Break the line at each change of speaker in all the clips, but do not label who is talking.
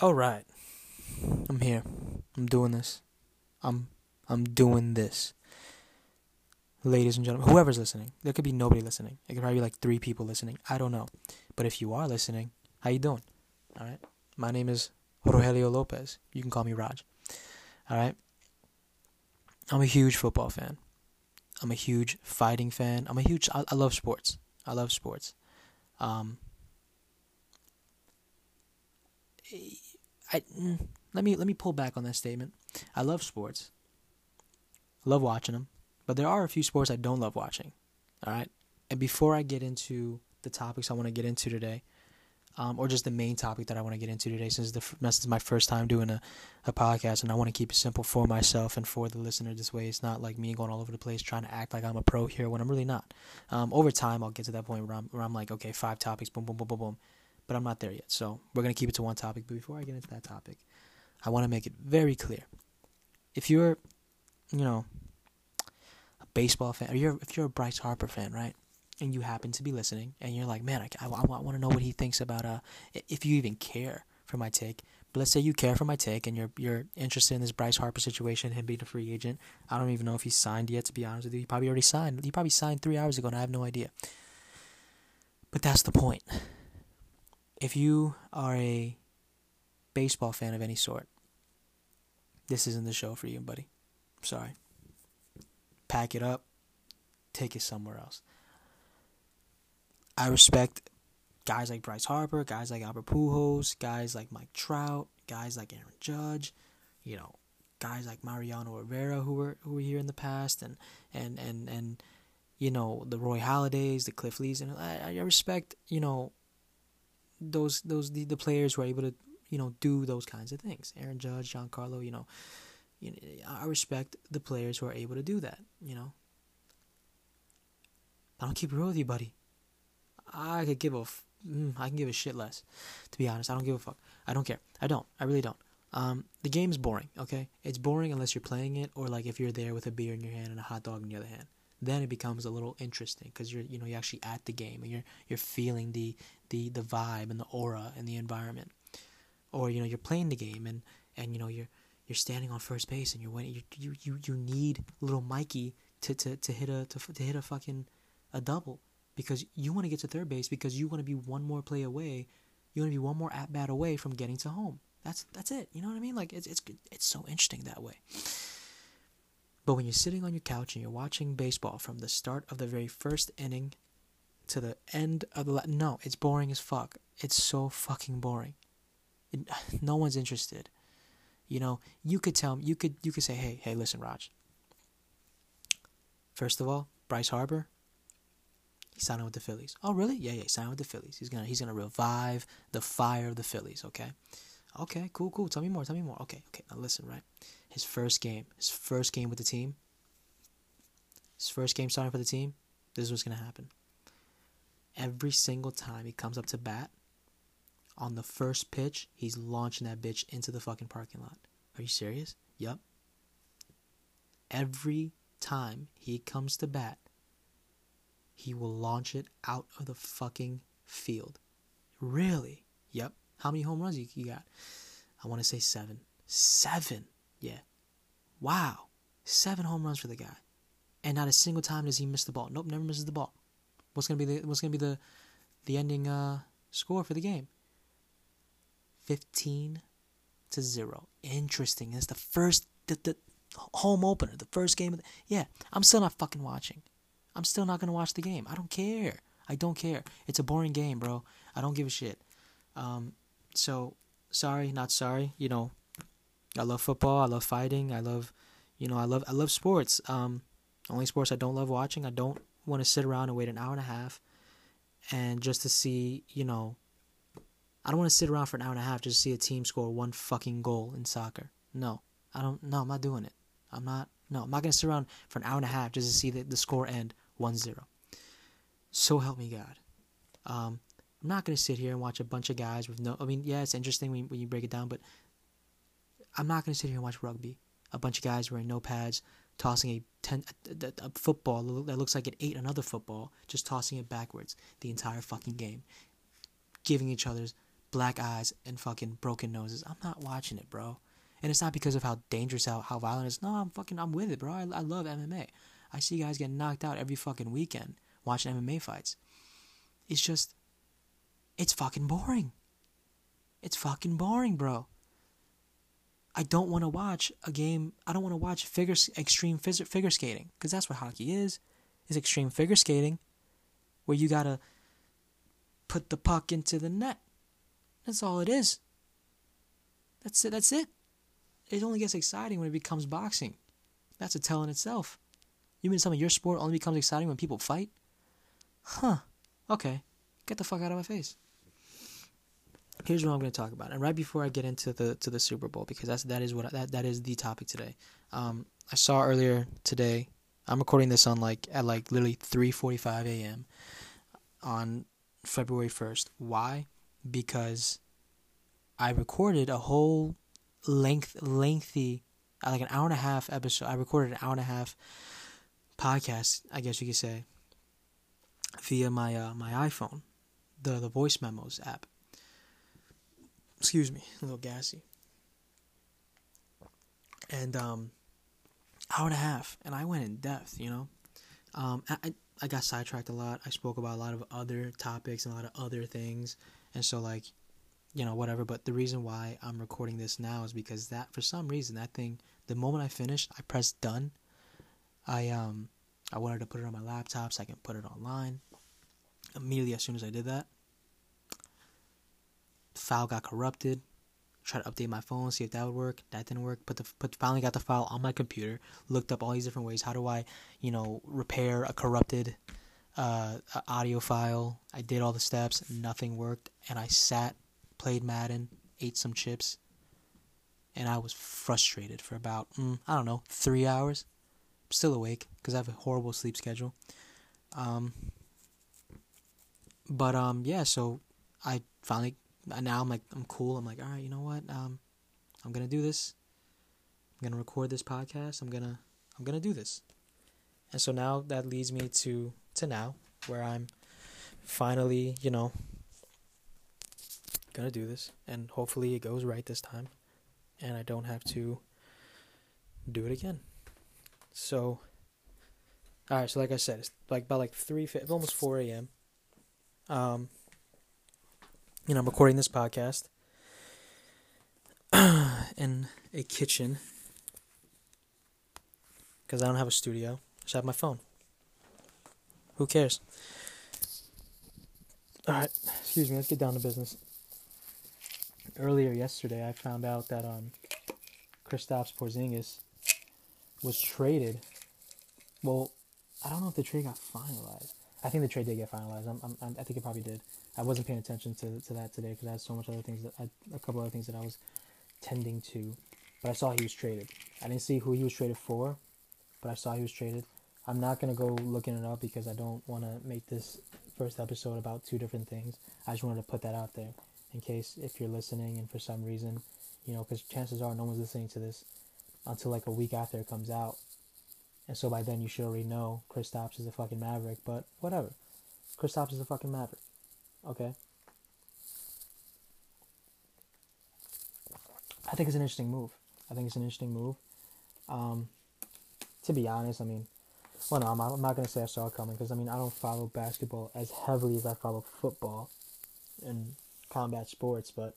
All right. I'm here. I'm doing this. I'm I'm doing this. Ladies and gentlemen, whoever's listening, there could be nobody listening. It could probably be like three people listening. I don't know. But if you are listening, how you doing? All right. My name is Rogelio Lopez. You can call me Raj. All right. I'm a huge football fan. I'm a huge fighting fan. I'm a huge. I, I love sports. I love sports. Um, I mm, let me let me pull back on that statement. I love sports. love watching them, but there are a few sports I don't love watching. All right, and before I get into the topics I want to get into today, um, or just the main topic that I want to get into today, since this is my first time doing a, a podcast, and I want to keep it simple for myself and for the listener. This way, it's not like me going all over the place trying to act like I'm a pro here when I'm really not. Um, over time, I'll get to that point where I'm, where I'm like, okay, five topics, boom, boom, boom, boom, boom but I'm not there yet. So we're going to keep it to one topic. But before I get into that topic, I want to make it very clear. If you're, you know, a baseball fan, or you're, if you're a Bryce Harper fan, right? And you happen to be listening, and you're like, man, I, I, I want to know what he thinks about, uh, if you even care for my take. But let's say you care for my take, and you're you're interested in this Bryce Harper situation, him being a free agent. I don't even know if he's signed yet. To be honest with you, he probably already signed. He probably signed three hours ago, and I have no idea. But that's the point if you are a baseball fan of any sort, this isn't the show for you, buddy. sorry. Pack it up, take it somewhere else. I respect guys like Bryce Harper, guys like Albert Pujols, guys like Mike Trout, guys like Aaron Judge, you know, guys like Mariano Rivera who were who were here in the past, and and and and you know the Roy Halladay's, the Cliff Lees, and I, I respect you know those those the, the players were able to you know do those kinds of things. Aaron Judge, Giancarlo, you know, you know, I respect the players who are able to do that. You know, I don't keep it real with you, buddy. I could give a mm, I can give a shit less. To be honest, I don't give a fuck. I don't care. I don't. I really don't. Um, the is boring. Okay, it's boring unless you're playing it, or like if you're there with a beer in your hand and a hot dog in the other hand then it becomes a little interesting because you're you know you're actually at the game and you're you're feeling the the the vibe and the aura and the environment. Or you know you're playing the game and and you know you're you're standing on first base and you're waiting you you you, you need little Mikey to, to, to hit a to, to hit a fucking a double because you want to get to third base because you want to be one more play away you want to be one more at bat away from getting to home. That's that's it you know what I mean? Like it's it's it's so interesting that way but when you're sitting on your couch and you're watching baseball from the start of the very first inning to the end of the la- no, it's boring as fuck. It's so fucking boring. It, no one's interested. You know, you could tell you could you could say, "Hey, hey, listen, Raj. First of all, Bryce Harper, he's signing with the Phillies. Oh, really? Yeah, yeah, signing with the Phillies. He's gonna he's gonna revive the fire of the Phillies. Okay, okay, cool, cool. Tell me more. Tell me more. Okay, okay. Now listen, right? His first game, his first game with the team, his first game starting for the team, this is what's going to happen. Every single time he comes up to bat, on the first pitch, he's launching that bitch into the fucking parking lot. Are you serious? Yup. Every time he comes to bat, he will launch it out of the fucking field. Really? Yep. How many home runs you, you got? I want to say seven. Seven. Yeah. Wow. Seven home runs for the guy. And not a single time does he miss the ball. Nope, never misses the ball. What's gonna be the what's gonna be the the ending uh, score for the game? Fifteen to zero. Interesting. It's the first the, the home opener, the first game of the, yeah, I'm still not fucking watching. I'm still not gonna watch the game. I don't care. I don't care. It's a boring game, bro. I don't give a shit. Um, so sorry, not sorry. You know, I love football. I love fighting. I love, you know, I love I love sports. Um, only sports I don't love watching. I don't want to sit around and wait an hour and a half, and just to see, you know, I don't want to sit around for an hour and a half just to see a team score one fucking goal in soccer. No, I don't. No, I'm not doing it. I'm not. No, I'm not gonna sit around for an hour and a half just to see the, the score end 1-0. So help me God. Um, I'm not gonna sit here and watch a bunch of guys with no. I mean, yeah, it's interesting when, when you break it down, but I'm not going to sit here and watch rugby. A bunch of guys wearing no pads, tossing a, ten, a, a, a football that looks like it ate another football, just tossing it backwards the entire fucking game, giving each other's black eyes and fucking broken noses. I'm not watching it, bro. And it's not because of how dangerous, how, how violent it is. No, I'm fucking, I'm with it, bro. I, I love MMA. I see guys getting knocked out every fucking weekend watching MMA fights. It's just, it's fucking boring. It's fucking boring, bro. I don't want to watch a game. I don't want to watch figure extreme figure skating because that's what hockey is. Is extreme figure skating, where you gotta put the puck into the net. That's all it is. That's it. That's it. It only gets exciting when it becomes boxing. That's a tell in itself. You mean some of your sport only becomes exciting when people fight? Huh. Okay. Get the fuck out of my face. Here's what I'm going to talk about, and right before I get into the to the Super Bowl, because that's that is what that that is the topic today. Um, I saw earlier today. I'm recording this on like at like literally 3:45 a.m. on February 1st. Why? Because I recorded a whole length lengthy uh, like an hour and a half episode. I recorded an hour and a half podcast, I guess you could say, via my uh, my iPhone, the the voice memos app. Excuse me, a little gassy. And um, hour and a half, and I went in depth. You know, um, I I got sidetracked a lot. I spoke about a lot of other topics and a lot of other things, and so like, you know, whatever. But the reason why I'm recording this now is because that for some reason that thing, the moment I finished, I pressed done. I um I wanted to put it on my laptop so I can put it online. Immediately as soon as I did that, file got corrupted. Tried to update my phone, see if that would work. That didn't work. Put the put finally got the file on my computer. Looked up all these different ways. How do I, you know, repair a corrupted uh, audio file? I did all the steps. Nothing worked, and I sat, played Madden, ate some chips, and I was frustrated for about mm, I don't know three hours. I'm still awake because I have a horrible sleep schedule. Um, but um, yeah, so I finally now I'm like I'm cool. I'm like, all right, you know what? Um, I'm gonna do this. I'm gonna record this podcast. I'm gonna I'm gonna do this. And so now that leads me to to now where I'm finally, you know, gonna do this and hopefully it goes right this time and I don't have to do it again. So all right, so like I said, it's like about like three, almost four a.m. Um, you know, I'm recording this podcast in a kitchen because I don't have a studio. I just have my phone. Who cares? All right, excuse me. Let's get down to business. Earlier yesterday, I found out that um, Kristaps Porzingis was traded. Well, I don't know if the trade got finalized. I think the trade did get finalized. I'm, I'm, i think it probably did. I wasn't paying attention to, to that today because I had so much other things that I, a couple other things that I was tending to. But I saw he was traded. I didn't see who he was traded for, but I saw he was traded. I'm not gonna go looking it up because I don't want to make this first episode about two different things. I just wanted to put that out there in case if you're listening and for some reason, you know, because chances are no one's listening to this until like a week after it comes out, and so by then you should already know Kristaps is a fucking maverick. But whatever, Kristaps is a fucking maverick. Okay. I think it's an interesting move. I think it's an interesting move. Um, to be honest, I mean, well, no, I'm, I'm not going to say I saw it coming because, I mean, I don't follow basketball as heavily as I follow football and combat sports, but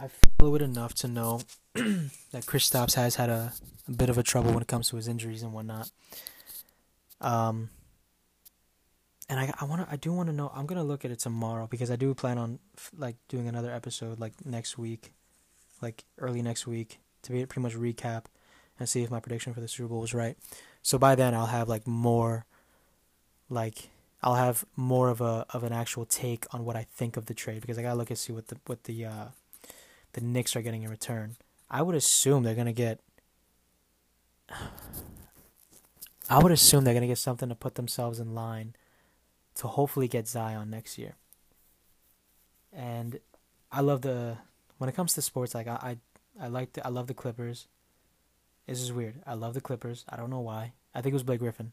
I follow it enough to know that Kristaps has had a, a, bit of a trouble when it comes to his injuries and whatnot. Um, and I I want to I do want to know I'm gonna look at it tomorrow because I do plan on like doing another episode like next week, like early next week to be pretty much recap and see if my prediction for the Super Bowl was right. So by then I'll have like more, like I'll have more of a of an actual take on what I think of the trade because I gotta look and see what the what the uh, the Knicks are getting in return. I would assume they're gonna get. I would assume they're gonna get something to put themselves in line to hopefully get Zion next year. And I love the when it comes to sports, like I I, I like the, I love the Clippers. This is weird. I love the Clippers. I don't know why. I think it was Blake Griffin.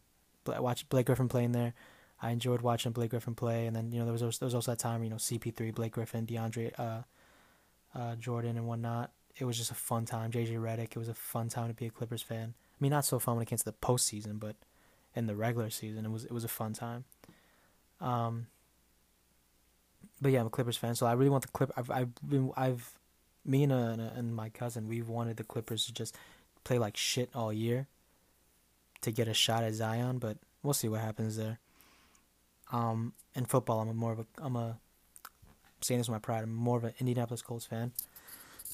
I watched Blake Griffin playing there. I enjoyed watching Blake Griffin play, and then you know there was also, there was also that time you know CP3, Blake Griffin, DeAndre uh, uh, Jordan, and whatnot. It was just a fun time. JJ Redick. It was a fun time to be a Clippers fan. I mean, not so fun when it came to the postseason, but in the regular season, it was it was a fun time. Um, but yeah, I'm a Clippers fan, so I really want the Clip. I've I've been I've me and, uh, and my cousin we've wanted the Clippers to just play like shit all year to get a shot at Zion, but we'll see what happens there. Um, in football, I'm more of a I'm a I'm saying this with my pride. I'm more of an Indianapolis Colts fan.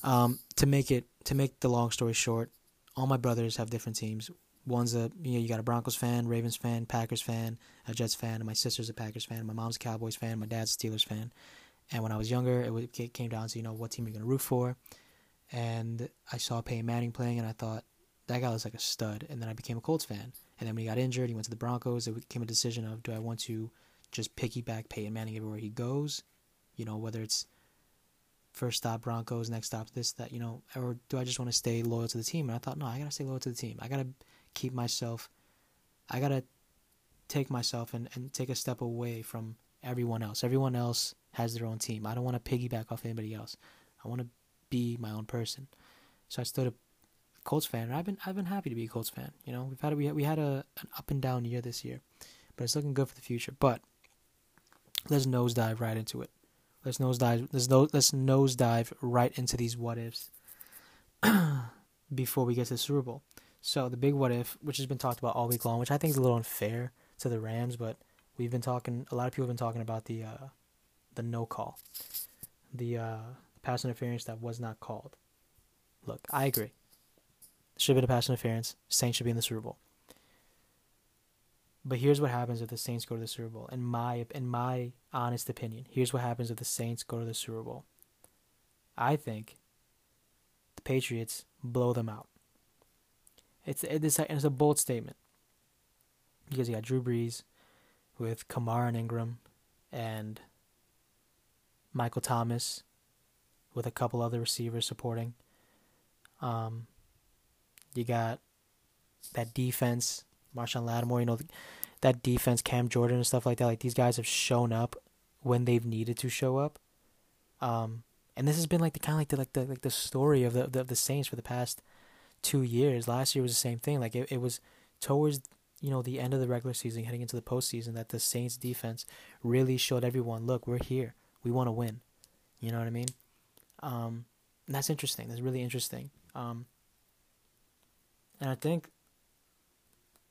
Um, to make it to make the long story short, all my brothers have different teams. One's a you know you got a Broncos fan, Ravens fan, Packers fan, a Jets fan, and my sister's a Packers fan. My mom's a Cowboys fan. My dad's a Steelers fan. And when I was younger, it came down to you know what team you're gonna root for. And I saw Peyton Manning playing, and I thought that guy was like a stud. And then I became a Colts fan. And then when he got injured, he went to the Broncos. It became a decision of do I want to just piggyback Peyton Manning everywhere he goes, you know, whether it's first stop Broncos, next stop this, that, you know, or do I just want to stay loyal to the team? And I thought, no, I gotta stay loyal to the team. I gotta keep myself, I gotta take myself and, and take a step away from everyone else. Everyone else has their own team. I don't want to piggyback off anybody else. I want to be my own person. So I stood a Colts fan, and I've been I've been happy to be a Colts fan. You know, we've had we had, we had a an up and down year this year, but it's looking good for the future. But let's nosedive right into it. Let's nosedive. Let's no, let's nosedive right into these what ifs before we get to the Super Bowl. So the big what if, which has been talked about all week long, which I think is a little unfair to the Rams, but we've been talking. A lot of people have been talking about the uh, the no call, the uh, pass interference that was not called. Look, I agree. Should have been a pass interference. Saints should be in the Super Bowl. But here's what happens if the Saints go to the Super Bowl. In my in my honest opinion, here's what happens if the Saints go to the Super Bowl. I think the Patriots blow them out. It's it's a, it's a bold statement because you got Drew Brees with Kamara and Ingram and Michael Thomas with a couple other receivers supporting. Um, you got that defense, Marshon Lattimore. You know that defense, Cam Jordan and stuff like that. Like these guys have shown up when they've needed to show up. Um, and this has been like the kind of like the like the like the story of the, the of the Saints for the past two years. Last year was the same thing. Like it, it was towards you know the end of the regular season, heading into the postseason, that the Saints defense really showed everyone, look, we're here, we want to win. You know what I mean? Um, that's interesting. That's really interesting. Um, and I think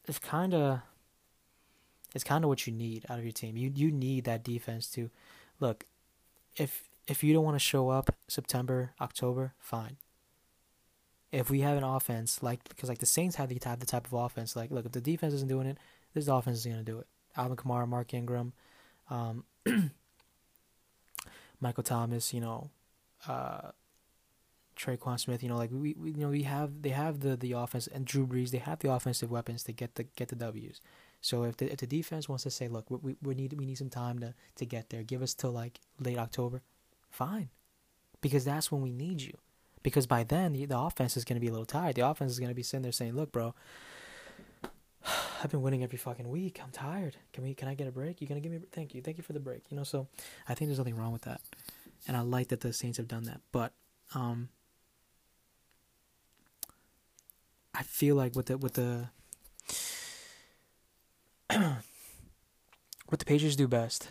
it's kind of it's kind of what you need out of your team. You you need that defense to look. If if you don't want to show up September, October, fine if we have an offense like because like the Saints have the type the type of offense like look if the defense isn't doing it, this offense is gonna do it. Alvin Kamara, Mark Ingram, um, Michael Thomas, you know, uh, Tre'Quan Smith, you know, like we, we you know we have they have the the offense and Drew Brees they have the offensive weapons to get the get the W's. So if the if the defense wants to say, look, we we need we need some time to to get there, give us till like late October, fine, because that's when we need you because by then the, the offense is going to be a little tired. The offense is going to be sitting there saying, "Look, bro, I've been winning every fucking week. I'm tired. Can we? Can I get a break? You're gonna give me? A, thank you, thank you for the break. You know, so I think there's nothing wrong with that, and I like that the Saints have done that. But um, I feel like with the with the what the Patriots do best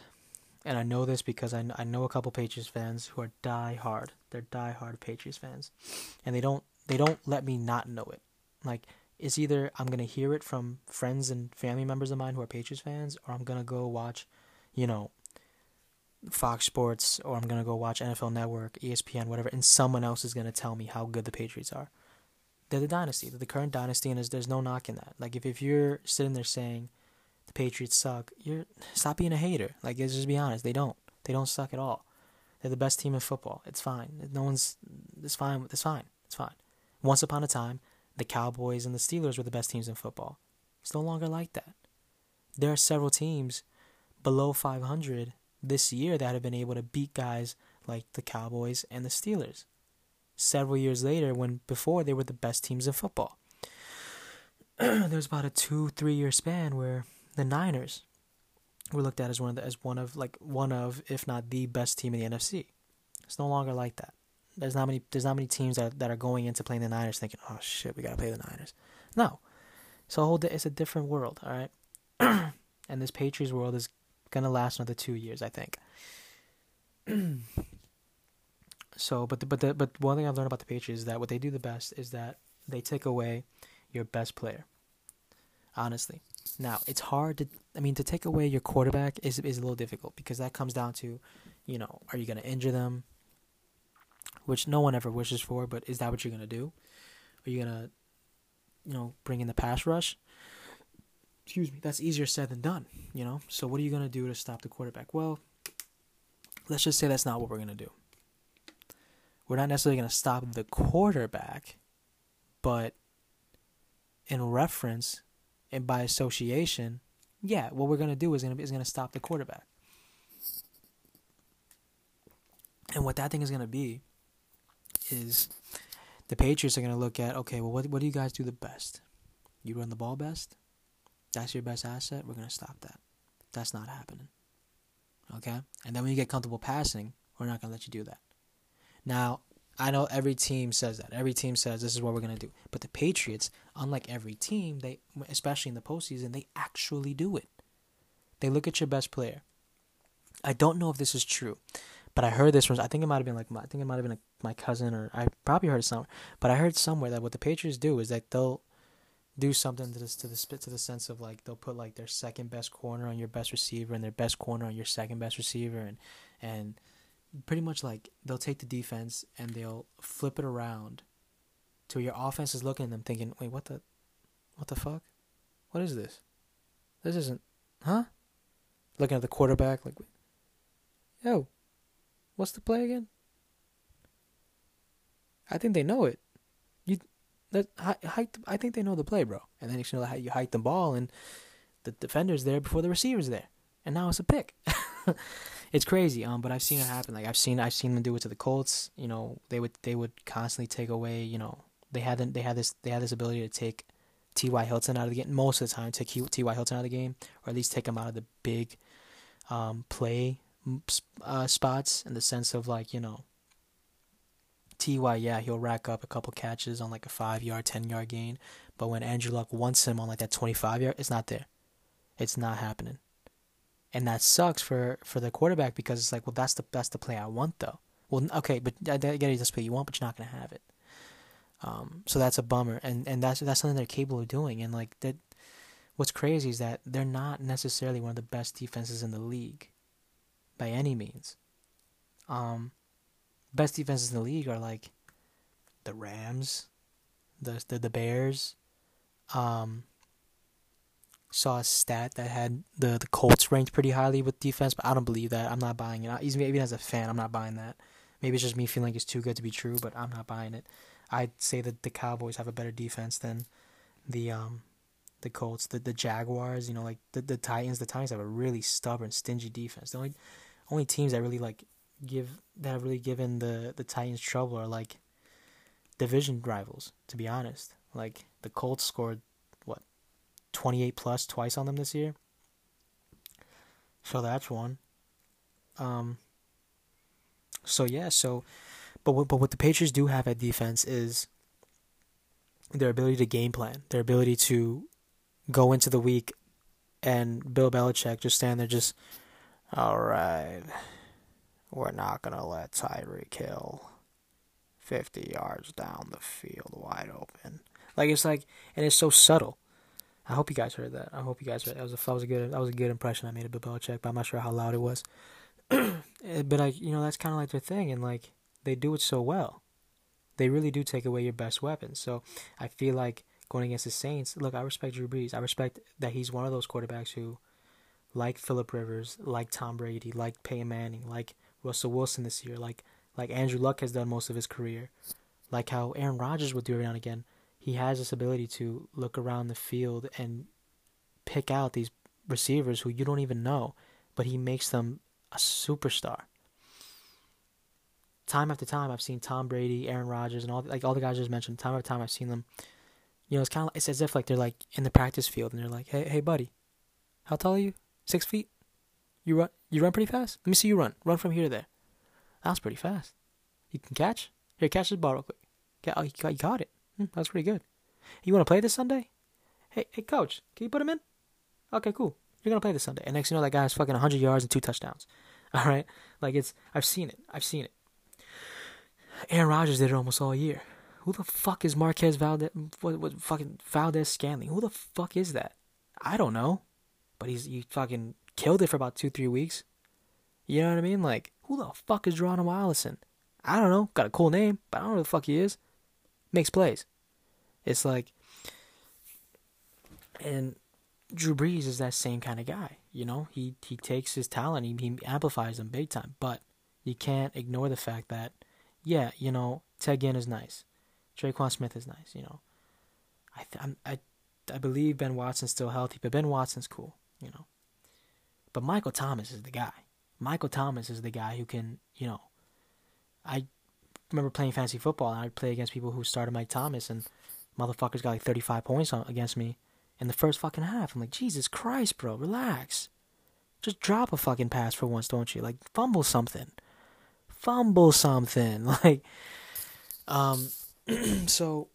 and I know this because I, I know a couple Patriots fans who are die hard. They're die hard Patriots fans, and they don't they don't let me not know it. Like it's either I'm gonna hear it from friends and family members of mine who are Patriots fans, or I'm gonna go watch, you know, Fox Sports, or I'm gonna go watch NFL Network, ESPN, whatever, and someone else is gonna tell me how good the Patriots are. They're the dynasty. They're the current dynasty, and there's, there's no knocking that. Like if if you're sitting there saying the Patriots suck, you're stop being a hater. Like let's just be honest, they don't. They don't suck at all. They're the best team in football. It's fine. No one's. It's fine. It's fine. It's fine. Once upon a time, the Cowboys and the Steelers were the best teams in football. It's no longer like that. There are several teams below 500 this year that have been able to beat guys like the Cowboys and the Steelers. Several years later, when before they were the best teams in football. there was about a two, three year span where the Niners we're looked at as one of the, as one of like one of if not the best team in the NFC. It's no longer like that. There's not many there's not many teams that that are going into playing the Niners thinking, "Oh shit, we got to play the Niners." No. So a whole it's a different world, all right? and this Patriots world is going to last another 2 years, I think. so, but the, but the, but one thing I've learned about the Patriots is that what they do the best is that they take away your best player. Honestly. Now, it's hard to I mean to take away your quarterback is is a little difficult because that comes down to, you know, are you going to injure them? Which no one ever wishes for, but is that what you're going to do? Are you going to you know, bring in the pass rush? Excuse me, that's easier said than done, you know? So what are you going to do to stop the quarterback? Well, let's just say that's not what we're going to do. We're not necessarily going to stop the quarterback, but in reference and by association, yeah, what we're gonna do is gonna is gonna stop the quarterback. And what that thing is gonna be is the Patriots are gonna look at okay, well, what what do you guys do the best? You run the ball best. That's your best asset. We're gonna stop that. That's not happening. Okay, and then when you get comfortable passing, we're not gonna let you do that. Now, I know every team says that. Every team says this is what we're gonna do. But the Patriots, unlike every team, they especially in the postseason, they actually do it. They look at your best player. I don't know if this is true, but I heard this from. I think it might have been like my, I think it might have been like my cousin or I probably heard it somewhere. But I heard somewhere that what the Patriots do is that they'll do something to this to the spit to the sense of like they'll put like their second best corner on your best receiver and their best corner on your second best receiver and and pretty much like they'll take the defense and they'll flip it around to your offense is looking at them thinking, wait, what the, what the fuck? What is this? This isn't, huh? Looking at the quarterback like, yo, what's the play again? I think they know it. You, that hike. I think they know the play, bro. And then you should know how you hike the ball and the defender's there before the receiver's there, and now it's a pick. it's crazy. Um, but I've seen it happen. Like I've seen I've seen them do it to the Colts. You know, they would they would constantly take away. You know, they had they had this they had this ability to take T.Y. Hilton out of the game most of the time. Take T.Y. Hilton out of the game, or at least take him out of the big um, play uh, spots in the sense of like you know. Ty, yeah, he'll rack up a couple catches on like a five yard, ten yard gain, but when Andrew Luck wants him on like that twenty five yard, it's not there. It's not happening and that sucks for for the quarterback because it's like, well, that's the that's the play I want though. Well, okay, but I get it, that's what you want, but you're not gonna have it. Um, so that's a bummer, and and that's that's something they're capable of doing. And like that, what's crazy is that they're not necessarily one of the best defenses in the league, by any means. Um, best defenses in the league are like the Rams, the the, the Bears, um, saw a stat that had the the Colts ranked pretty highly with defense, but I don't believe that. I'm not buying it. Even even as a fan, I'm not buying that. Maybe it's just me feeling like it's too good to be true, but I'm not buying it. I'd say that the Cowboys have a better defense than the um the Colts, the the Jaguars. You know, like the the Titans. The Titans have a really stubborn, stingy defense. The only only teams that really like give that have really given the the Titans trouble are like division rivals. To be honest, like the Colts scored 28 plus twice on them this year. So that's one. Um. So yeah, so, but what, but what the Patriots do have at defense is their ability to game plan, their ability to go into the week, and Bill Belichick just stand there, just, all right, we're not gonna let Tyreek Hill fifty yards down the field wide open. Like it's like, and it's so subtle. I hope you guys heard that. I hope you guys heard that. That was a, that was a good that was a good impression I made of Bill Belichick, but I'm not sure how loud it was. Eh, but I, you know, that's kind of like their thing, and like they do it so well. They really do take away your best weapons. So I feel like going against the Saints. Look, I respect Drew Brees. I respect that he's one of those quarterbacks who, like Philip Rivers, like Tom Brady, like Peyton Manning, like Russell Wilson this year, like like Andrew Luck has done most of his career, like how Aaron Rodgers would do every now and again he has this ability to look around the field and pick out these receivers who you don't even know, but he makes them a superstar. Time after time, I've seen Tom Brady, Aaron Rodgers, and all like all the guys I just mentioned. Time after time, I've seen them. You know, it's kind of it's as if like they're like in the practice field and they're like, "Hey, hey, buddy, how tall are you? Six feet? You run. You run pretty fast. Let me see you run. Run from here to there. That was pretty fast. You can catch. Here, catch this ball real quick. Oh, you got, you got it. Hmm, that was pretty good. You want to play this Sunday? Hey, hey, coach, can you put him in? Okay, cool. You're gonna play this Sunday. And next you know, that guy has fucking 100 yards and two touchdowns. All right, like it's. I've seen it. I've seen it. Aaron Rodgers did it almost all year. Who the fuck is Marquez Valdes? What, what fucking Valdes Scantling? Who the fuck is that? I don't know. But he's he fucking killed it for about two three weeks. You know what I mean? Like who the fuck is Geronimo Allison? I don't know. Got a cool name, but I don't know who the fuck he is. Makes plays. It's like, and Drew Brees is that same kind of guy. You know, he he takes his talent, he, he amplifies them big time. But you can't ignore the fact that, yeah, you know, Ted Ginn is nice, Tre'Quan Smith is nice. You know, I th- i I believe Ben Watson's still healthy, but Ben Watson's cool. You know, but Michael Thomas is the guy. Michael Thomas is the guy who can, you know, I remember playing fantasy football and I'd play against people who started Mike Thomas and motherfuckers got like 35 points on, against me in the first fucking half. I'm like, Jesus Christ, bro, relax. Just drop a fucking pass for once, don't you? Like, fumble something. Fumble something. Like, um, so,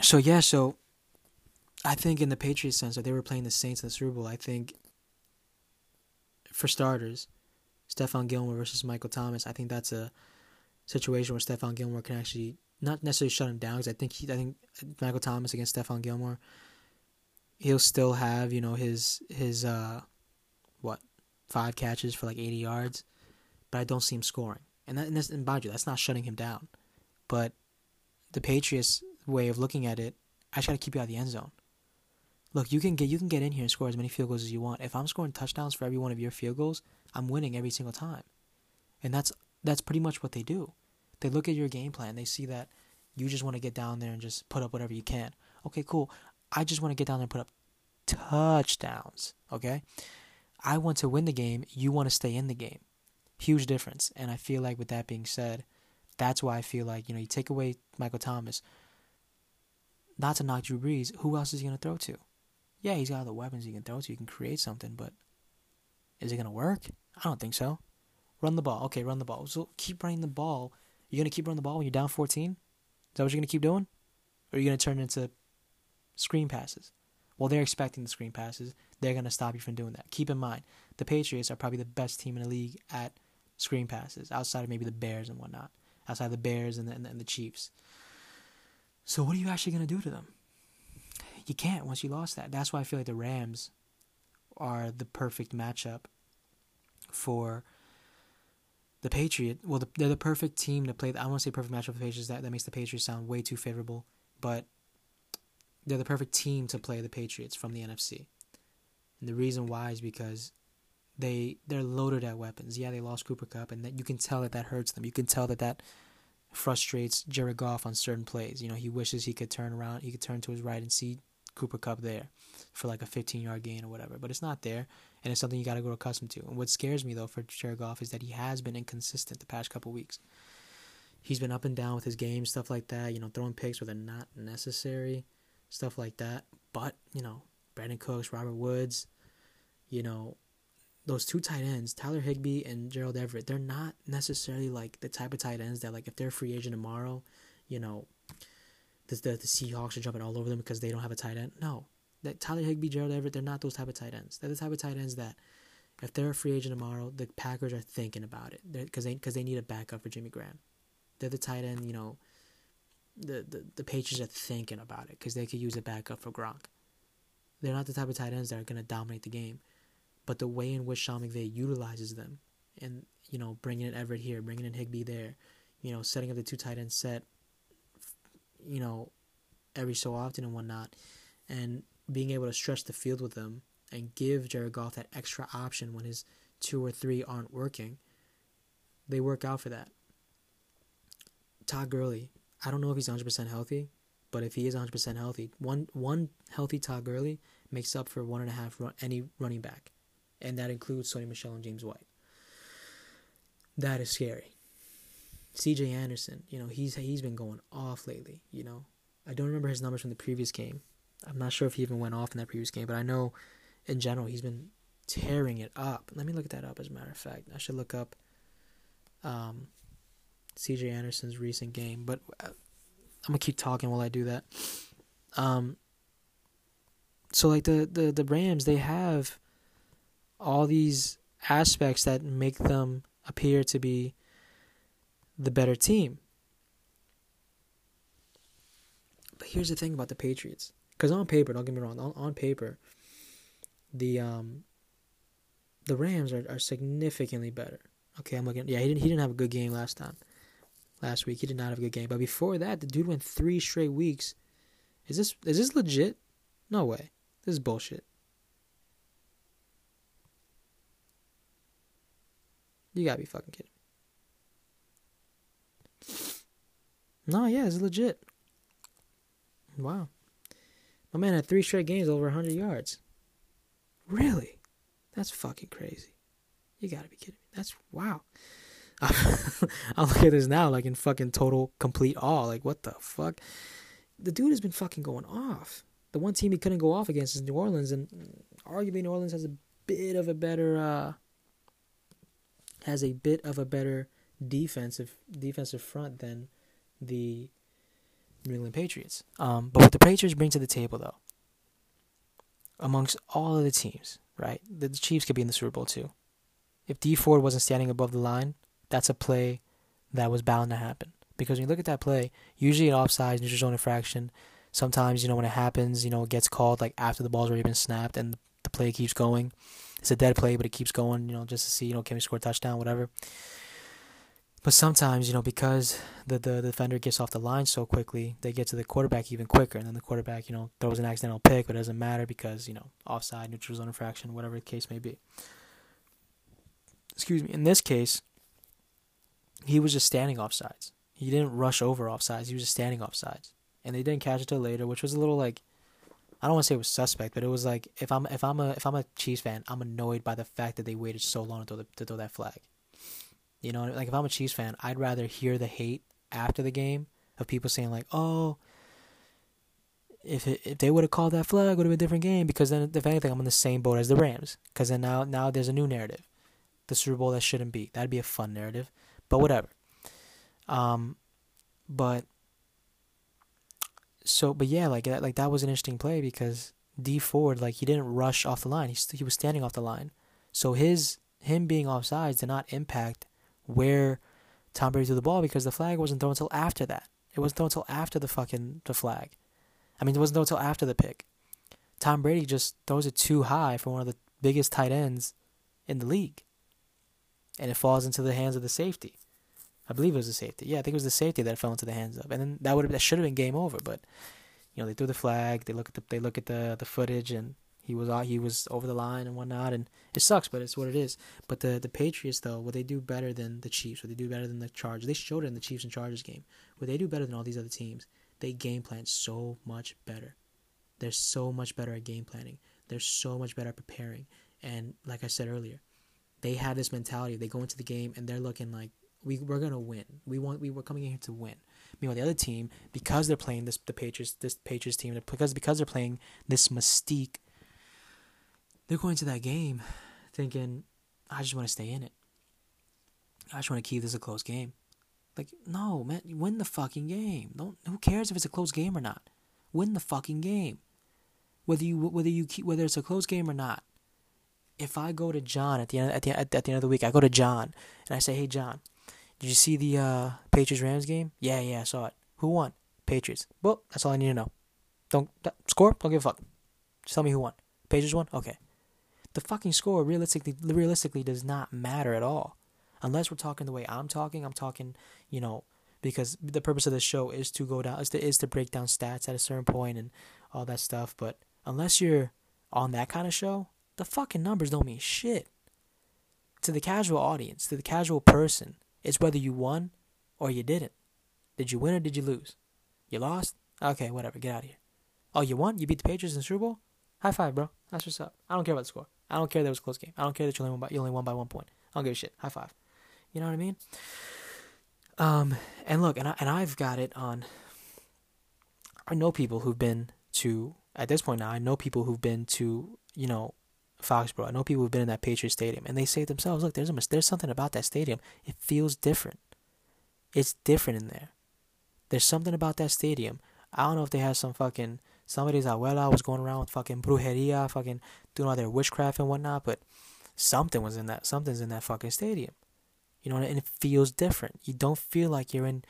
so yeah, so I think in the Patriots sense that they were playing the Saints in the Super Bowl, I think for starters, Stephon Gilmore versus Michael Thomas, I think that's a situation where Stephon Gilmore can actually not necessarily shut him down because I think he, I think Michael Thomas against Stephon Gilmore, he'll still have you know his his uh, what five catches for like eighty yards, but I don't see him scoring. And that and, that's, and mind you, that's not shutting him down, but the Patriots' way of looking at it, I just got to keep you out of the end zone. Look, you can get you can get in here and score as many field goals as you want. If I'm scoring touchdowns for every one of your field goals, I'm winning every single time, and that's that's pretty much what they do. They look at your game plan. They see that you just want to get down there and just put up whatever you can. Okay, cool. I just want to get down there and put up touchdowns. Okay? I want to win the game. You want to stay in the game. Huge difference. And I feel like with that being said, that's why I feel like, you know, you take away Michael Thomas, not to knock Drew Brees, who else is he going to throw to? Yeah, he's got the weapons he can throw to. He can create something, but is it going to work? I don't think so. Run the ball. Okay, run the ball. So keep running the ball you gonna keep running the ball when you're down 14? Is that what you're gonna keep doing? Or are you gonna turn it into screen passes? Well, they're expecting the screen passes. They're gonna stop you from doing that. Keep in mind, the Patriots are probably the best team in the league at screen passes, outside of maybe the Bears and whatnot, outside of the Bears and the, and the Chiefs. So what are you actually gonna do to them? You can't once you lost that. That's why I feel like the Rams are the perfect matchup for the Patriot, well, the, they're the perfect team to play. I want to say perfect matchup for the Patriots. That that makes the Patriots sound way too favorable, but they're the perfect team to play the Patriots from the NFC. And the reason why is because they they're loaded at weapons. Yeah, they lost Cooper Kupp, and that you can tell that that hurts them. You can tell that that frustrates Jared Goff on certain plays. You know, he wishes he could turn around, he could turn to his right and see Cooper Kupp there for like a 15 yard gain or whatever, but it's not there, and it's something you got to grow accustomed to. And what scares me though for Jared Goff is that he has been inconsistent the past couple weeks. He's been up and down with his game, stuff like that. You know, throwing picks where they're not necessary, stuff like that. But you know, Brandin Cooks, Robert Woods, you know, those two tight ends, Tyler Higbee and Gerald Everett, they're not necessarily like the type of tight ends that like if they're free agent tomorrow, you know, the, the, the Seahawks are jumping all over them because they don't have a tight end. No, that Tyler Higbee, Gerald Everett, they're not those type of tight ends. They're the type of tight ends that if they're a free agent tomorrow, the Packers are thinking about it because they because they need a backup for Jimmy Graham. They're the tight end, you know. The the the Patriots are thinking about it because they could use a backup for Gronk. They're not the type of tight ends that are going to dominate the game, but the way in which Sean McVay utilizes them, and you know, bringing in Everett here, bringing in Higbee there, you know, setting up the two tight end set, you know, every so often and whatnot, and being able to stretch the field with them and give Jared Goff that extra option when his two or three aren't working, they work out for that. Todd Gurley, I don't know if he's 100% healthy, but if he is 100% healthy, one one healthy Todd Gurley makes up for one and a half run, any running back, and that includes Sony Michel and James White. That is scary. C.J. Anderson, you know he's he's been going off lately. You know, I don't remember his numbers from the previous game, I'm not sure if he even went off in that previous game, but I know in general he's been tearing it up. Let me look that up. As a matter of fact, I should look up um, C.J. Anderson's recent game, but uh, I'm gonna keep talking while I do that. Um, so like the the the Rams, they have all these aspects that make them appear to be the better team. But here's the thing about the Patriots, because on paper, don't get me wrong, on, on paper, the um the Rams are, are significantly better. Okay, I'm looking. Yeah, he didn't he didn't have a good game last time. Last week he did not have a good game, but before that, the dude went three straight weeks. Is this is this legit? No way. This is bullshit. You gotta be fucking kidding. No, yeah, it's legit. Wow. My man had three straight games over 100 yards. Really? That's fucking crazy. You gotta be kidding me. That's wow. I'll look at this now, like in fucking total complete awe. Like, what the fuck? The dude has been fucking going off. The one team he couldn't go off against is New Orleans, and arguably New Orleans has a bit of a better uh, has a bit of a better defensive defensive front than the New England Patriots. Um, but what the Patriots bring to the table, though, amongst all of the teams, right? The Chiefs could be in the Super Bowl too. If Dee Ford wasn't standing above the line, that's a play that was bound to happen. Because when you look at that play, usually an offside, neutral zone infraction, sometimes, you know, when it happens, you know, it gets called like after the ball's already been snapped and the play keeps going. It's a dead play, but it keeps going, you know, just to see, you know, can we score a touchdown, whatever. But sometimes, you know, because the, the, the defender gets off the line so quickly, they get to the quarterback even quicker. And then the quarterback, you know, throws an accidental pick, but it doesn't matter because, you know, offside, neutral zone infraction, whatever the case may be. Excuse me. In this case, he was just standing offsides. He didn't rush over offsides. He was just standing offsides. And they didn't catch it till later, which was a little like I don't want to say it was suspect, but it was like if I'm if I'm a if I'm a Chiefs fan, I'm annoyed by the fact that they waited so long to throw, the, to throw that flag. You know, like if I'm a Chiefs fan, I'd rather hear the hate after the game of people saying like, "Oh, if it, if they would have called that flag, would have been a different game." Because then, if anything, I'm in the same boat as the Rams. Because then now now there's a new narrative, the Super Bowl that shouldn't be. That'd be a fun narrative, but whatever. Um, but so, but yeah, like that, like that was an interesting play because Dee Ford, like he didn't rush off the line. He he was standing off the line, so his him being offsides did not impact where Tom Brady threw the ball because the flag wasn't thrown until after that. It wasn't thrown until after the fucking the flag. I mean, it wasn't thrown until after the pick. Tom Brady just throws it too high for one of the biggest tight ends in the league, and it falls into the hands of the safety. I believe it was the safety. Yeah, I think it was the safety that fell into the hands of, and then that would that should have been game over. But you know, they threw the flag. They look at the they look at the the footage, and he was uh, he was over the line and whatnot, and it sucks, but it's what it is. But the the Patriots though, what they do better than the Chiefs, what they do better than the Chargers, they showed it in the Chiefs and Chargers game. What they do better than all these other teams, they game plan so much better. They're so much better at game planning. They're so much better at preparing. And like I said earlier, they have this mentality. They go into the game and they're looking like we we're gonna win. We want we were coming in here to win. Meanwhile, the other team, because they're playing this the Patriots this Patriots team, because because they're playing this mystique, they're going to that game thinking, I just want to stay in it. I just want to keep this a close game. Like, no, man, win the fucking game. Don't who cares if it's a close game or not? Win the fucking game. Whether you whether you keep whether it's a close game or not. If I go to John at the end at the at the end of the week, I go to John and I say, "Hey John, did you see the uh, Patriots Rams game? Yeah, yeah, I saw it. Who won? Patriots. Well, that's all I need to know. Don't that, score. Don't give a fuck. Just tell me who won. Patriots won. Okay. The fucking score realistically realistically does not matter at all, unless we're talking the way I'm talking. I'm talking, you know, because the purpose of this show is to go down is to is to break down stats at a certain point and all that stuff. But unless you're on that kind of show, the fucking numbers don't mean shit to the casual audience, to the casual person it's whether you won or you didn't. Did you win or did you lose? You lost? Okay, whatever. Get out of here. Oh, you won? You beat the Patriots in the Super Bowl? High five, bro. That's what's up. I don't care about the score. I don't care that it was a close game. I don't care that you only won by you only won by one point. I don't give a shit. High five. You know what I mean? Um, and look, and I and I've got it on. I know people who've been to at this point now. I know people who've been to you know Foxborough. I know people who've been in that Patriot Stadium, and they say to themselves, "Look, there's a there's something about that stadium. It feels different. It's different in there. There's something about that stadium. I don't know if they have some fucking somebody's abuela was going around with fucking brujeria, fucking doing all their witchcraft and whatnot, but something was in that. Something's in that fucking stadium. You know, and it feels different. You don't feel like you're in.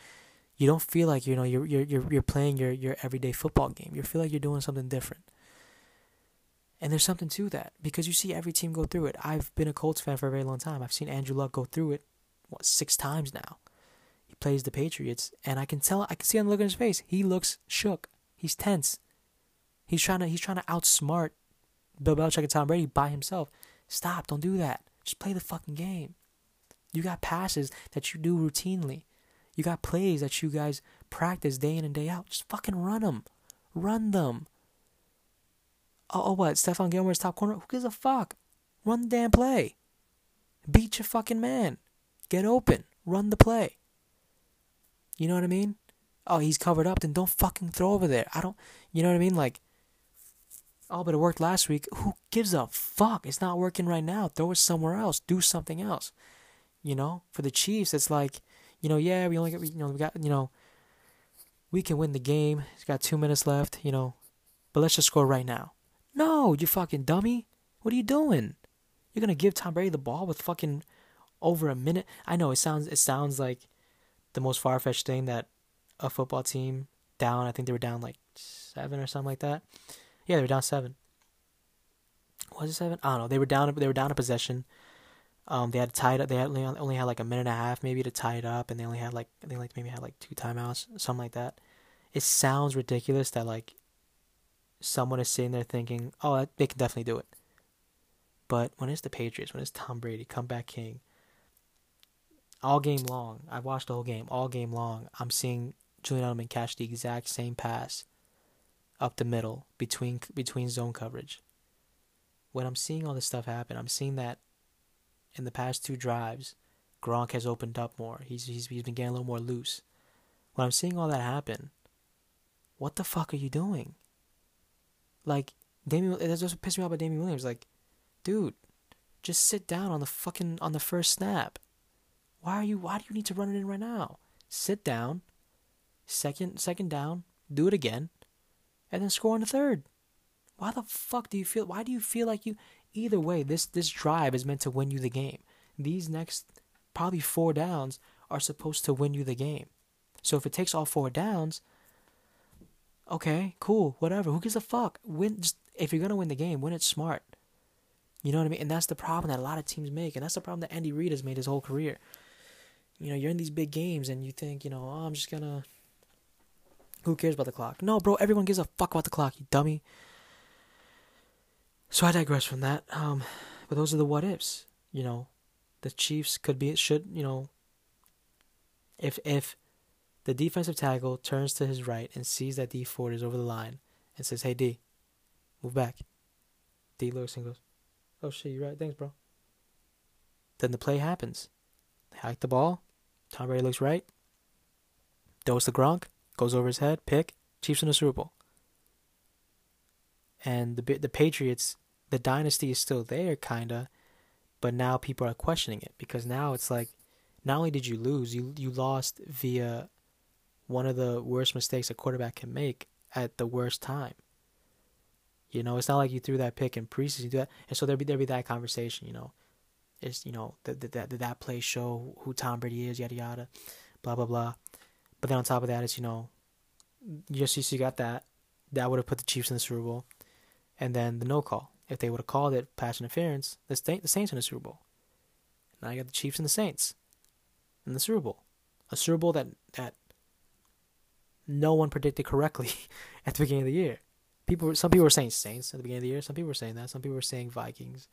You don't feel like you know you're you're you're, you're playing your your everyday football game. You feel like you're doing something different. And there's something to that because you see every team go through it. I've been a Colts fan for a very long time. I've seen Andrew Luck go through it, what six times now. He plays the Patriots, and I can tell, I can see on the look on his face, he looks shook. He's tense. He's trying to, he's trying to outsmart Bill Belichick and Tom Brady by himself. Stop! Don't do that. Just play the fucking game. You got passes that you do routinely. You got plays that you guys practice day in and day out. Just fucking run them. Run them. Oh, oh what? Stephon Gilmore's top corner? Who gives a fuck? Run the damn play. Beat your fucking man. Get open. Run the play. You know what I mean? Oh, he's covered up, then don't fucking throw over there. I don't, you know what I mean? Like, oh, but it worked last week. Who gives a fuck? It's not working right now. Throw it somewhere else. Do something else. You know, for the Chiefs, it's like, you know, yeah, we only got, you know, we got, you know, we can win the game. It's got two minutes left, you know, but let's just score right now. No, you fucking dummy. What are you doing? You're gonna give Tom Brady the ball with fucking over a minute? I know it sounds it sounds like the most far fetched thing that a football team down. I think they were down like seven or something like that. Yeah, they were down seven. Was it seven? I don't know. They were down. They were down a possession. Um, they had tied up. They had only, only had like a minute and a half maybe to tie it up, and they only had like think like maybe had like two timeouts, something like that. It sounds ridiculous that like someone is sitting there thinking, "Oh, they can definitely do it." But when it's the Patriots, when it's Tom Brady, comeback king, all game long, I watched the whole game. All game long, I'm seeing Julian Edelman catch the exact same pass up the middle between between zone coverage. When I'm seeing all this stuff happen, I'm seeing that in the past two drives, Gronk has opened up more. He's he's he's been getting a little more loose. When I'm seeing all that happen, what the fuck are you doing? Like Damien, that's what pissed me off about Damien Williams. Like, dude, just sit down on the fucking on the first snap. Why are you? Why do you need to run it in right now? Sit down. Second, second down. Do it again, and then score on the third. Why the fuck do you feel? Why do you feel like you? Either way, this this drive is meant to win you the game. These next probably four downs are supposed to win you the game. So if it takes all four downs, okay, cool, whatever. Who gives a fuck? Win. Just, if you're gonna win the game, win it smart. You know what I mean? And that's the problem that a lot of teams make, and that's the problem that Andy Reid has made his whole career. You know, you're in these big games, and you think, you know, oh, I'm just gonna. Who cares about the clock? No, bro. Everyone gives a fuck about the clock. You dummy. So I digress from that. Um, but those are the what ifs. You know, the Chiefs could be should you know. If if the defensive tackle turns to his right and sees that Dee Ford is over the line and says, Hey, D, move back. D looks and goes, Oh, shit, you're right. Thanks, bro. Then the play happens. They hike the ball. Tom Brady looks right. Throws the Gronk. Goes over his head. Pick. Chiefs in the Super Bowl. And the the Patriots, the dynasty is still there, kinda, but now people are questioning it because now it's like, not only did you lose, you you lost via one of the worst mistakes a quarterback can make at the worst time. You know, it's not like you threw that pick in preseason. You do that, and so there'd be there be that conversation. You know, is you know that that that play show who Tom Brady is, yada yada, blah blah blah. But then on top of that, it's you know, you got that, that would have put the Chiefs in the Super Bowl, and then the no call. If they would have called it pass interference, the St- the Saints in the Super Bowl. Now you got the Chiefs and the Saints in the Super Bowl, a Super Bowl that that no one predicted correctly at the beginning of the year. People, some people were saying Saints at the beginning of the year. Some people were saying that. Some people were saying Vikings.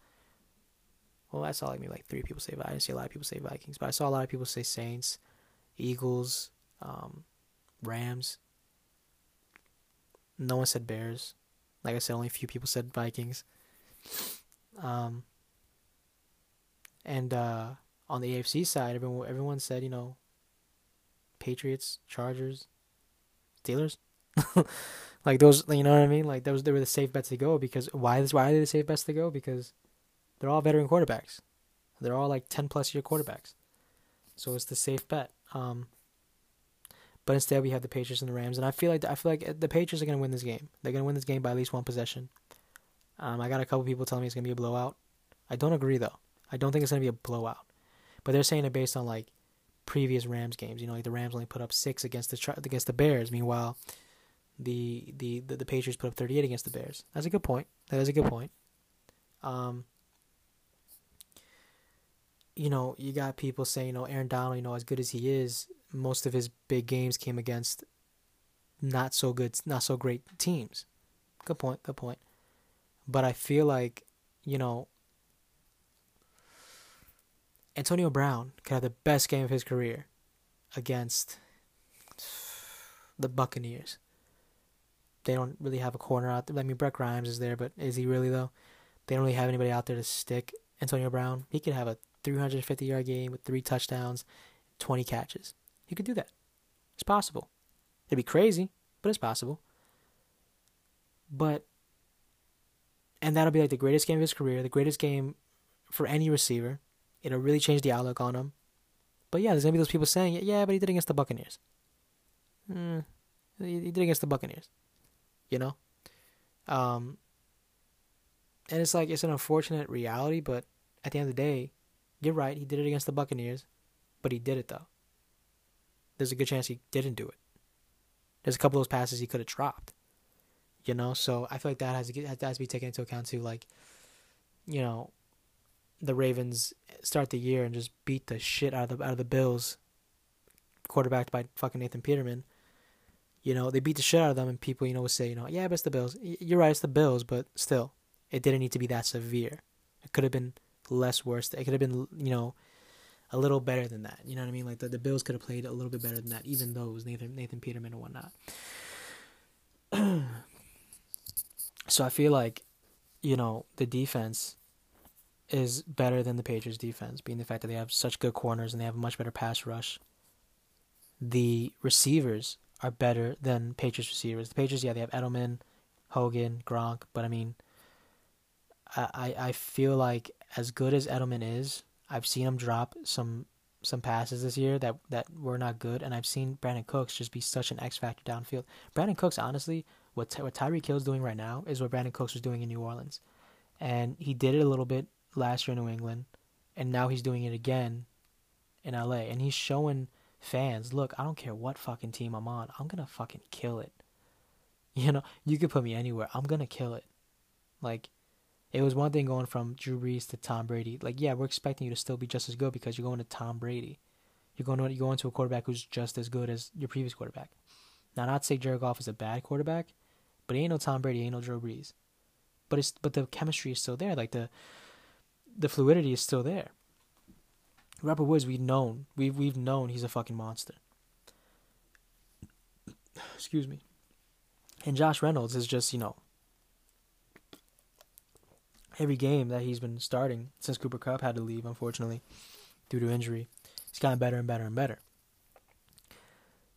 Well, I saw like maybe like three people say. Vikings. I didn't see a lot of people say Vikings, but I saw a lot of people say Saints, Eagles, um, Rams. No one said Bears. Like I said, only a few people said Vikings. Um, and uh, on the AFC side, everyone everyone said you know Patriots, Chargers, Steelers. like those, you know what I mean? Like those, they were the safe bets to go because why? Why are they the safe bets to go? Because They're all veteran quarterbacks. They're all like 10 plus year quarterbacks. So it's the safe bet. Um, but instead, we have the Patriots and the Rams, and I feel like I feel like the Patriots are going to win this game. They're going to win this game by at least one possession. Um, I got a couple people telling me it's going to be a blowout. I don't agree though. I don't think it's going to be a blowout. But they're saying it based on like previous Rams games. You know, like the Rams only put up six against the against the Bears. Meanwhile, the the the, the Patriots put up 38 against the Bears. That's a good point. That is a good point. Um, you know, you got people saying, you know, Aaron Donald, you know, as good as he is, most of his big games came against not so good, not so great teams. Good point. Good point. But I feel like, you know, Antonio Brown could have the best game of his career against the Buccaneers. They don't really have a corner out there. I mean, Brent Grimes is there, but is he really though? They don't really have anybody out there to stick Antonio Brown. He could have a 350 yard game with three touchdowns, 20 catches. He could do that. It's possible. It'd be crazy, but it's possible. But, and that'll be like the greatest game of his career, the greatest game for any receiver. It'll really change the outlook on him. But yeah, there's gonna be those people saying, yeah, but he did against the Buccaneers. Hmm, he did against the Buccaneers. You know, um, and it's like it's an unfortunate reality, but at the end of the day, you're right. He did it against the Buccaneers, but he did it though. There's a good chance he didn't do it. There's a couple of those passes he could have dropped. You know, so I feel like that has to get, has to be taken into account too. Like, you know, the Ravens start the year and just beat the shit out of the out of the Bills, quarterbacked by fucking Nathan Peterman. You know, they beat the shit out of them, and people, you know, would say, you know, yeah, but it's the Bills. You're right, it's the Bills, but still, it didn't need to be that severe. It could have been less worse. It could have been, you know, a little better than that. You know what I mean? Like the, the Bills could have played a little bit better than that, even was Nathan Nathan Peterman and whatnot. so I feel like, you know, the defense is better than the Patriots defense, being the fact that they have such good corners and they have a much better pass rush. The receivers are better than Patriots receivers. The Patriots, yeah, they have Edelman, Hogan, Gronk, but I mean, I I feel like as good as Edelman is, I've seen him drop some some passes this year that that were not good, and I've seen Brandin Cooks just be such an X factor downfield. Brandin Cooks, honestly, what what Tyreek Hill's doing right now is what Brandin Cooks was doing in New Orleans, and he did it a little bit last year in New England, and now he's doing it again in LA, and he's showing fans, look, I don't care what fucking team I'm on, I'm gonna fucking kill it. You know, you could put me anywhere, I'm gonna kill it. Like, it was one thing going from Drew Brees to Tom Brady. Like, yeah, we're expecting you to still be just as good because you're going to Tom Brady. You're going to you're going to a quarterback who's just as good as your previous quarterback. Now, not to say Jared Goff is a bad quarterback, but he ain't no Tom Brady, he ain't no Drew Brees. But it's but the chemistry is still there. Like the the fluidity is still there. Robert Woods, we've known we've we've known he's a fucking monster. Excuse me. And Josh Reynolds is just you know every game that he's been starting since Cooper Kupp had to leave, unfortunately, due to injury. He's gotten better and better and better.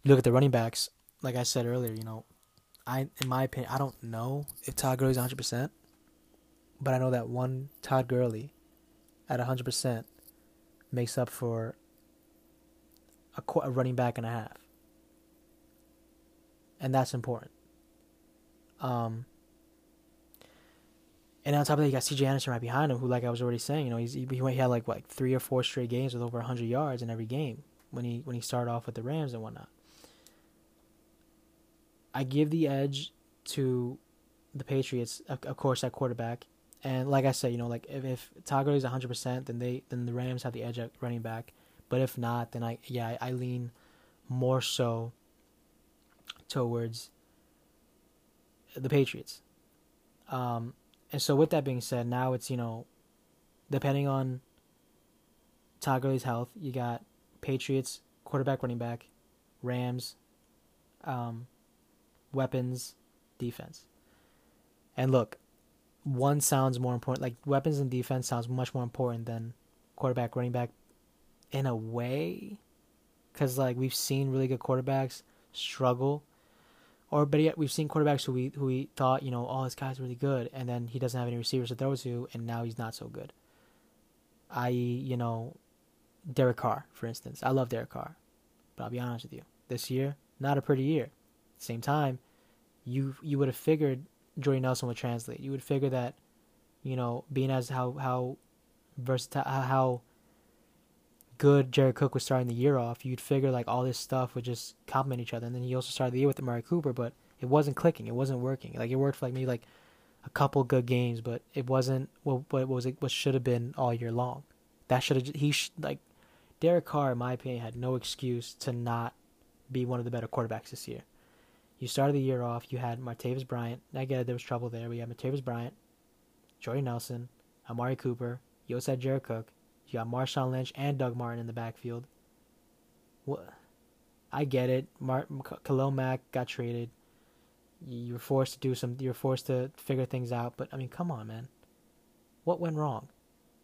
You look at the running backs, like I said earlier, you know, I in my opinion, I don't know if Todd Gurley's 100%, but I know that one Todd Gurley at 100% makes up for a, a running back and a half. And that's important. Um, and on top of that, you got C.J. Anderson right behind him, who, like I was already saying, you know, he's, he, he had like what, three or four straight games with over 100 yards in every game when he when he started off with the Rams and whatnot. I give the edge to the Patriots, of, course, at quarterback. And like I said, you know, like if, if Todd is 100%, then they then the Rams have the edge at running back. But if not, then I yeah I, I lean more so towards the Patriots. Um, and so with that being said, now it's, you know, depending on Todd Gurley's health, you got Patriots, quarterback, running back, Rams, um, weapons, defense. And look, one sounds more important. Like weapons and defense sounds much more important than quarterback, running back, in a way, because like we've seen really good quarterbacks struggle or but yet we've seen quarterbacks who we who we thought you know oh this guy's really good and then he doesn't have any receivers to throw to and now he's not so good. i.e., you know, Derek Carr, for instance. I love Derek Carr, but I'll be honest with you, this year not a pretty year. At the same time, you you would have figured Jordy Nelson would translate. You would figure that, you know, being as how how versatile how good Jared Cook was starting the year off, you'd figure like all this stuff would just complement each other. And then he also started the year with Amari Cooper, but it wasn't clicking. It wasn't working. Like it worked for like maybe like a couple good games, but it wasn't what what was it what should have been all year long. That should have he sh- like Derek Carr, in my opinion, had no excuse to not be one of the better quarterbacks this year. You started the year off. You had Martavis Bryant. I get it, there was trouble there. We had Martavis Bryant, Jordy Nelson, Amari Cooper. You also had Jared Cook. You got Marshawn Lynch and Doug Martin in the backfield. What? I get it. Mar- Khalil Mack got traded. You were forced to do some. You were forced to figure things out. But I mean, come on, man. What went wrong?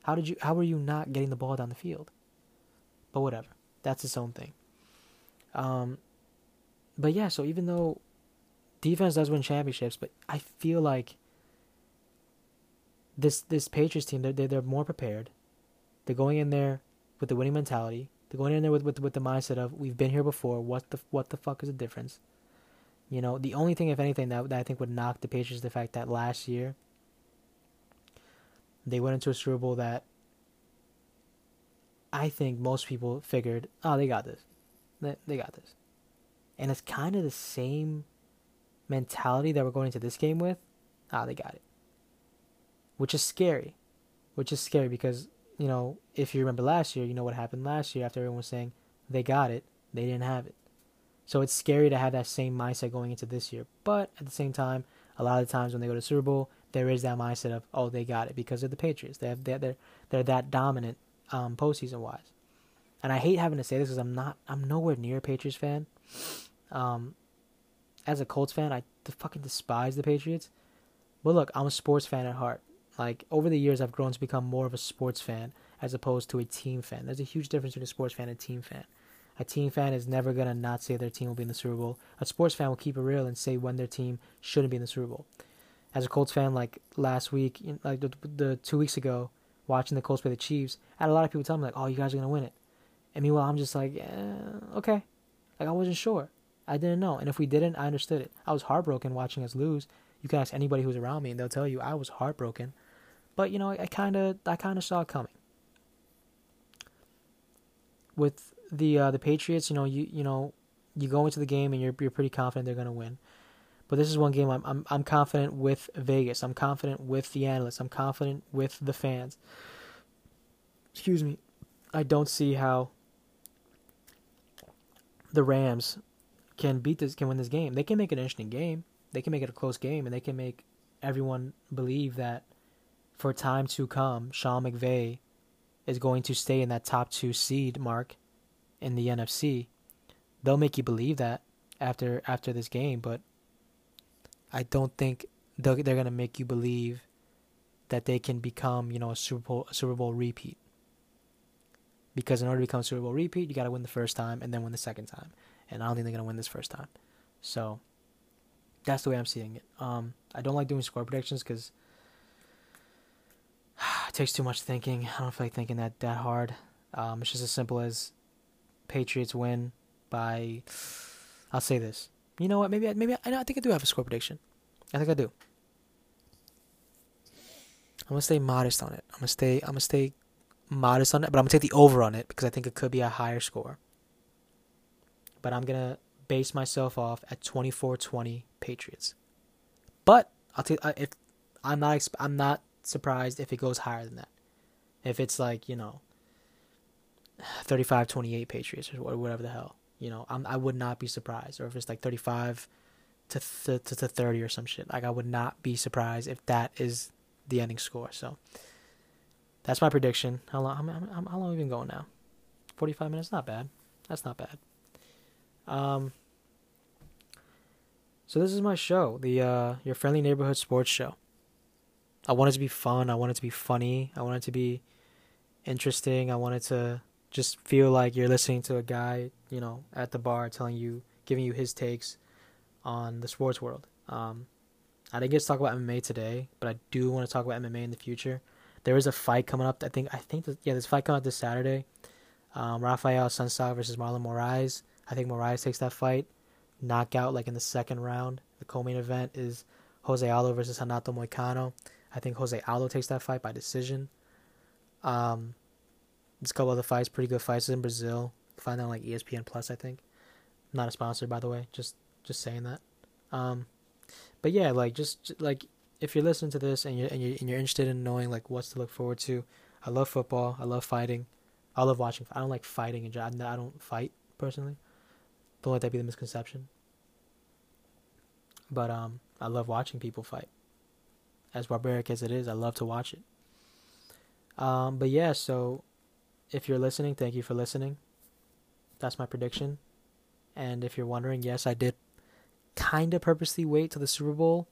How did you? How were you not getting the ball down the field? But whatever. That's its own thing. Um, but yeah. So even though defense does win championships, but I feel like this this Patriots team they're they're more prepared. They're going in there with the winning mentality. They're going in there with, with with the mindset of we've been here before. What the what the fuck is the difference? You know, the only thing, if anything, that, that I think would knock the Patriots is the fact that last year they went into a Super Bowl that I think most people figured, oh, they got this, they they got this, and it's kind of the same mentality that we're going into this game with. Ah, they got it, which is scary, which is scary because you know, if you remember last year, you know what happened last year after everyone was saying they got it, they didn't have it. So it's scary to have that same mindset going into this year. But at the same time, a lot of the times when they go to Super Bowl, there is that mindset of, oh, they got it because of the Patriots. They have, they're, they're, they're that dominant um, postseason wise. And I hate having to say this because I'm not, I'm nowhere near a Patriots fan. Um, as a Colts fan, I fucking despise the Patriots. But look, I'm a sports fan at heart. Like over the years, I've grown to become more of a sports fan as opposed to a team fan. There's a huge difference between a sports fan and a team fan. A team fan is never gonna not say their team will be in the Super Bowl. A sports fan will keep it real and say when their team shouldn't be in the Super Bowl. As a Colts fan, like last week, like the, the two weeks ago, watching the Colts play the Chiefs, I had a lot of people tell me like, "Oh, you guys are gonna win it," and meanwhile, I'm just like, eh, "Okay," like I wasn't sure. I didn't know, and if we didn't, I understood it. I was heartbroken watching us lose. You can ask anybody who's around me, and they'll tell you I was heartbroken. But you know, I kind of I kind of saw it coming. With the uh, the Patriots, you know, you you know, you go into the game and you're you're pretty confident they're gonna win. But this is one game I'm I'm I'm confident with Vegas. I'm confident with the analysts. I'm confident with the fans. Excuse me. I don't see how the Rams can beat this can win this game. They can make an interesting game. They can make it a close game and they can make everyone believe that for time to come, Sean McVay is going to stay in that top two seed mark in the NFC. They'll make you believe that after after this game, but I don't think they're gonna make you believe that they can become you know a Super Bowl a Super Bowl repeat. Because in order to become a Super Bowl repeat, you got to win the first time and then win the second time, and I don't think they're gonna win this first time. So that's the way I'm seeing it. Um, I don't like doing score predictions because it takes too much thinking. I don't feel like thinking that that hard. Um, it's just as simple as Patriots win by. I'll say this. You know what? Maybe I, maybe I, I think I do have a score prediction. I think I do. I'm gonna stay modest on it. I'm gonna stay. I'm gonna stay modest on it, but I'm gonna take the over on it because I think it could be a higher score. But I'm gonna base myself off at 24-20 Patriots. But I'll take if I'm not I'm not surprised if it goes higher than that. If it's like, you know, 35 28 Patriots or whatever the hell. You know, I'm, I would not be surprised. Or if it's like 35 to, th- to, to 30 or some shit. Like, I would not be surprised if that is the ending score. So, that's my prediction. How long, how, how long have we been going now? 45 minutes? Not bad. That's not bad. Um, so this is my show, the uh, your friendly neighborhood sports show. I want it to be fun. I want it to be funny. I want it to be interesting. I want it to just feel like you're listening to a guy, you know, at the bar telling you, giving you his takes on the sports world. Um, I didn't get to talk about MMA today, but I do want to talk about MMA in the future. there is a fight coming up. I think I think yeah, this fight coming up this Saturday. Um, Rafael Assunção versus Marlon Moraes. I think Moraes takes that fight. Knockout like in the second round. The co-main event is Jose Aldo versus Renato Moicano. I think Jose Aldo takes that fight by decision. Um, there's a couple other fights, pretty good fights in Brazil. Find on like ESPN Plus, I think. Not a sponsor, by the way. Just just saying that. Um, but yeah, like just like if you're listening to this and you're and you're, and you're interested in knowing like what's to look forward to, I love football. I love fighting. I love watching. I don't like fighting and I don't fight personally. Don't let that be the misconception. But um, I love watching people fight. As barbaric as it is, I love to watch it. Um, but yeah, so if you're listening, thank you for listening. That's my prediction. And if you're wondering, yes, I did kind of purposely wait till the Super Bowl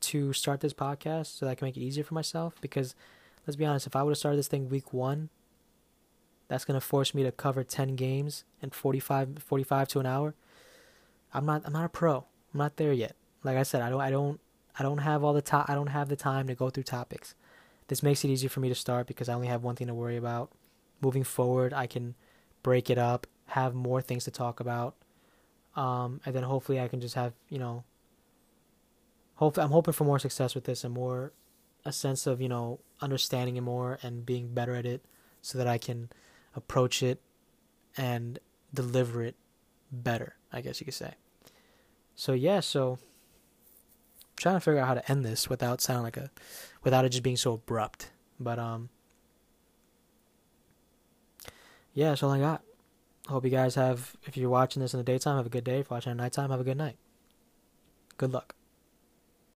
to start this podcast so that I can make it easier for myself. Because let's be honest, if I would have started this thing week one, that's going to force me to cover 10 games in 45, 45 to an hour. I'm not, I'm not a pro. I'm not there yet. Like I said, I don't, I don't, I don't have all the time. I don't have the time to go through topics. This makes it easier for me to start because I only have one thing to worry about. Moving forward, I can break it up, have more things to talk about, um, and then hopefully I can just have you know. Hopefully, I'm hoping for more success with this and more, a sense of you know understanding it more and being better at it, so that I can approach it and deliver it better. I guess you could say. So yeah, so trying to figure out how to end this without sounding like a, without it just being so abrupt. But um, yeah, that's all I got. Hope you guys have, if you're watching this in the daytime, have a good day. If you're watching at nighttime, have a good night. Good luck.